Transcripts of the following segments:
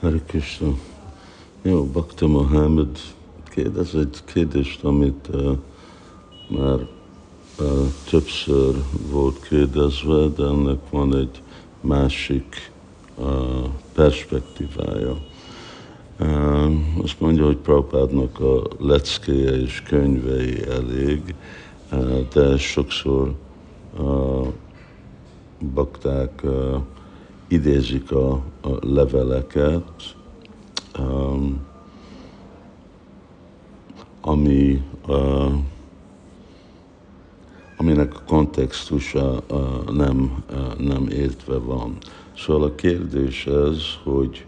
Hare Krishna. Jó, Bhakta Mohamed kérdez egy kérdést, amit uh, már uh, többször volt kérdezve, de ennek van egy másik uh, perspektívája. Uh, azt mondja, hogy Prabhupádnak a leckéje és könyvei elég, uh, de sokszor uh, bakták uh, idézik a, a leveleket, um, ami, uh, aminek a kontextusa uh, nem, uh, nem értve van. Szóval a kérdés ez, hogy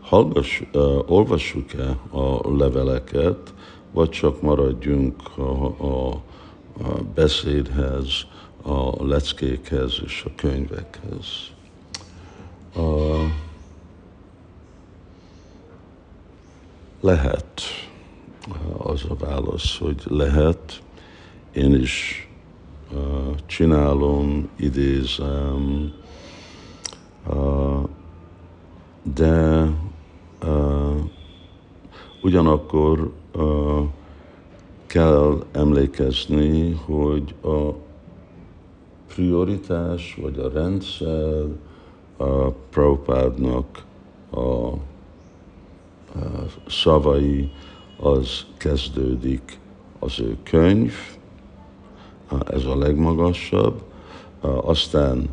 hallgass, uh, olvassuk-e a leveleket, vagy csak maradjunk a, a, a beszédhez, a leckékhez és a könyvekhez. Lehet, az a válasz, hogy lehet, én is uh, csinálom, idézem, de ugyanakkor kell emlékezni, hogy a prioritás vagy a rendszer a Prabhupádnak a szavai, az kezdődik az ő könyv, ez a legmagasabb, aztán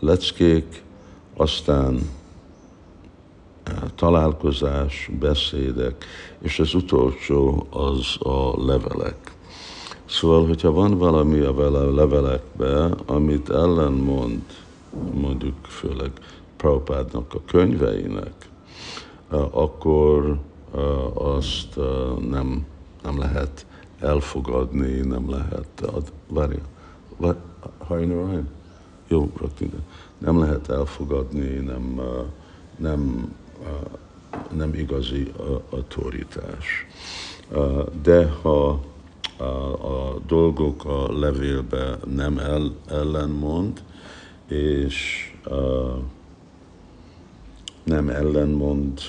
leckék, aztán találkozás, beszédek, és az utolsó az a levelek. Szóval, hogyha van valami a levelekbe, amit ellenmond, mondjuk főleg Prabhupádnak a könyveinek, akkor azt nem, nem lehet elfogadni, nem lehet, ad, várja, várja, Jó, rögtön. Nem lehet elfogadni, nem, nem, nem igazi autoritás. De ha a, a dolgok a levélbe nem el, ellenmond, és uh, nem ellenmond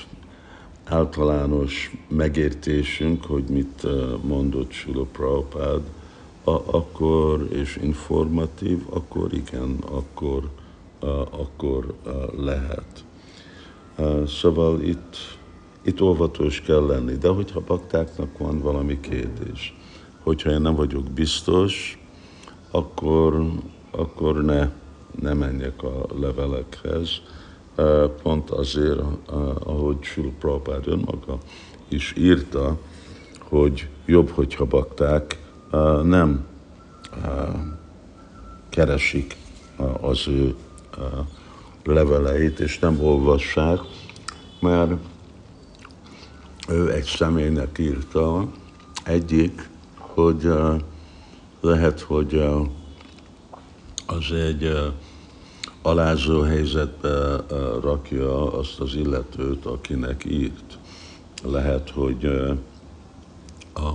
általános megértésünk, hogy mit mondott Sula Prabhupád, akkor, és informatív, akkor igen, akkor, akkor lehet. Szóval itt, itt óvatos kell lenni, de hogyha baktáknak van valami kérdés, hogyha én nem vagyok biztos, akkor, akkor ne, ne menjek a levelekhez, pont azért, ahogy Sül Prabhupád önmaga is írta, hogy jobb, hogyha bakták nem keresik az ő leveleit, és nem olvassák, mert ő egy személynek írta, egyik, hogy lehet, hogy az egy alázó helyzetbe rakja azt az illetőt, akinek írt. Lehet, hogy a,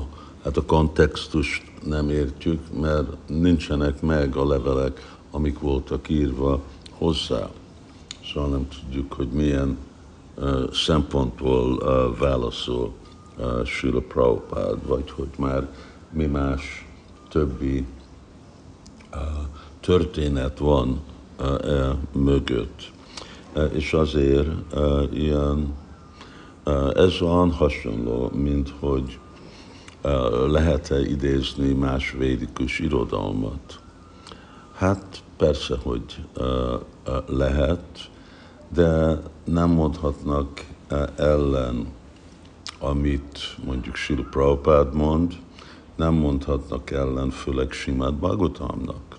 hát a kontextust nem értjük, mert nincsenek meg a levelek, amik voltak írva hozzá. Szóval nem tudjuk, hogy milyen szempontból válaszol uh, Sula Prabhupád, vagy hogy már mi más többi történet van e, mögött. E, és azért e, ilyen, e, ez olyan hasonló, mint hogy lehet-e idézni más védikus irodalmat. Hát persze, hogy lehet, de nem mondhatnak ellen, amit mondjuk Sila Prabhupád mond, nem mondhatnak ellen, főleg Simát Bhagavatamnak.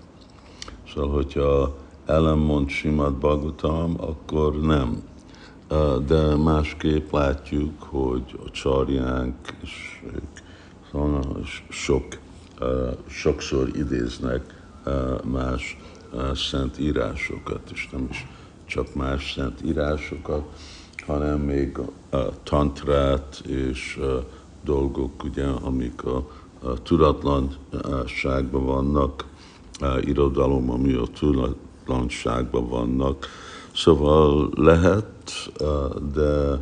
Szóval, hogyha ellenmond Simad Bagutam, akkor nem. De másképp látjuk, hogy a csarjánk és szóval sok, sokszor idéznek más szent írásokat, és nem is csak más szent írásokat, hanem még a tantrát és dolgok, ugye, amik a, a tudatlanságban vannak, irodalom, ami a tudatlanságban vannak, Szóval lehet, de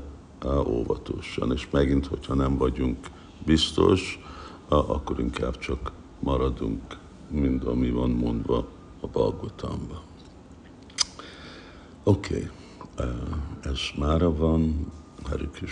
óvatosan, és megint, hogyha nem vagyunk biztos, akkor inkább csak maradunk, mint ami van mondva a Balgotamba. Oké, okay. ez mára van, Hari